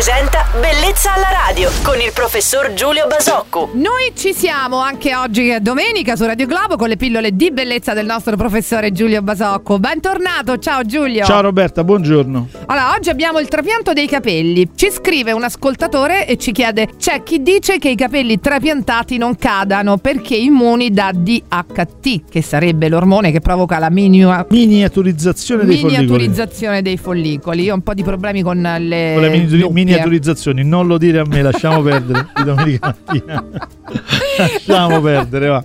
presenta Bellezza alla radio con il professor Giulio Basocco. Noi ci siamo anche oggi che è domenica su Radio Globo con le pillole di bellezza del nostro professore Giulio Basocco. Bentornato, ciao Giulio. Ciao Roberta, buongiorno. Allora, oggi abbiamo il trapianto dei capelli. Ci scrive un ascoltatore e ci chiede: c'è chi dice che i capelli trapiantati non cadano perché immuni da DHT, che sarebbe l'ormone che provoca la minima Miniaturizzazione dei follicoli. miniaturizzazione dei follicoli. Io ho un po' di problemi con le, Con le miniaturi- doppie. Miniaturizzazioni, non lo dire a me, lasciamo perdere di domenica mattina. lasciamo perdere, va.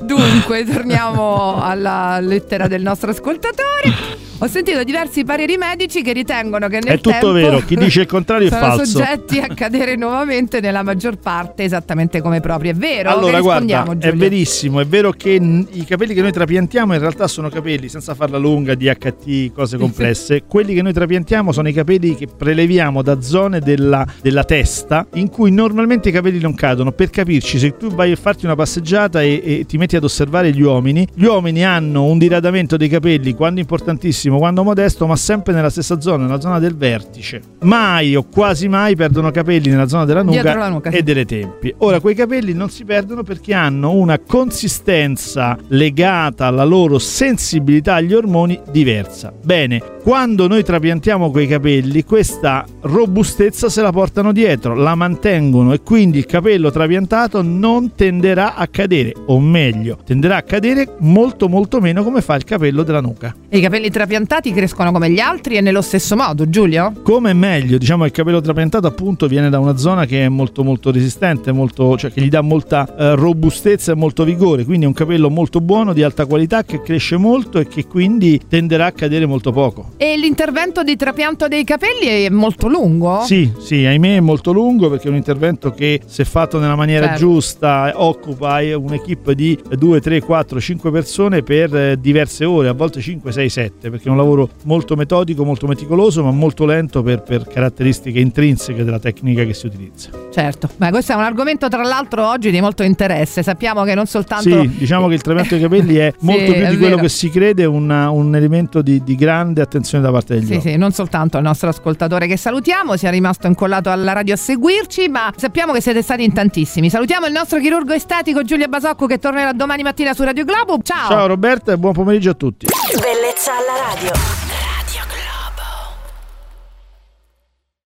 Dunque, torniamo alla lettera del nostro ascoltatore. Ho sentito diversi pareri medici che ritengono che nel È tutto tempo vero, chi dice il contrario è sono falso. soggetti a cadere nuovamente nella maggior parte esattamente come propri. È vero? Allora, guarda, rispondiamo, è verissimo, è vero che i capelli che noi trapiantiamo in realtà sono capelli, senza farla lunga, DHT, cose complesse. Quelli che noi trapiantiamo sono i capelli che preleviamo da zone della, della testa in cui normalmente i capelli non cadono. Per capirci, se tu vai a farti una passeggiata e, e ti metti ad osservare gli uomini, gli uomini hanno un diradamento dei capelli, quando importantissimo, quando modesto, ma sempre nella stessa zona, nella zona del vertice. Mai o quasi mai perdono capelli nella zona della nuca, nuca, e delle tempie. Ora, quei capelli non si perdono perché hanno una consistenza legata alla loro sensibilità agli ormoni diversa. Bene, quando noi trapiantiamo quei capelli, questa robustezza se la portano dietro, la mantengono e quindi il capello trapiantato non tenderà a cadere, o meglio, tenderà a cadere molto molto meno come fa il capello della nuca. E I capelli trapiantati crescono come gli altri e nello stesso modo, Giulio? Come meglio, diciamo che il capello trapiantato appunto viene da una zona che è molto molto resistente, molto, cioè che gli dà molta eh, robustezza e molto vigore, quindi è un capello molto buono, di alta qualità, che cresce molto e che quindi tenderà a cadere molto poco. E l'intervento di trapianto dei capelli è molto lungo? Sì, sì, ahimè è molto lungo perché è un intervento che se fatto nella maniera Certo. giusta occupa eh, un'equipe di 2, 3, 4, 5 persone per eh, diverse ore, a volte 5, 6, 7, perché un lavoro molto metodico, molto meticoloso, ma molto lento per, per caratteristiche intrinseche della tecnica che si utilizza. Certo. Beh, questo è un argomento tra l'altro oggi di molto interesse. Sappiamo che non soltanto Sì, diciamo che il trapianto dei capelli è Sì, molto più è di quello che si crede, una- un elemento di, di grande attenzione da parte degli Sì, uomini. sì, non soltanto al nostro ascoltatore che salutiamo, sia rimasto incollato alla radio a seguirci, ma sappiamo che siete stati in tantissimi. Salutiamo il nostro chirurgo estetico Giulio Basocco che tornerà domani mattina su Radio Globo. Ciao! Ciao Roberta e buon pomeriggio a tutti. Bellezza alla radio.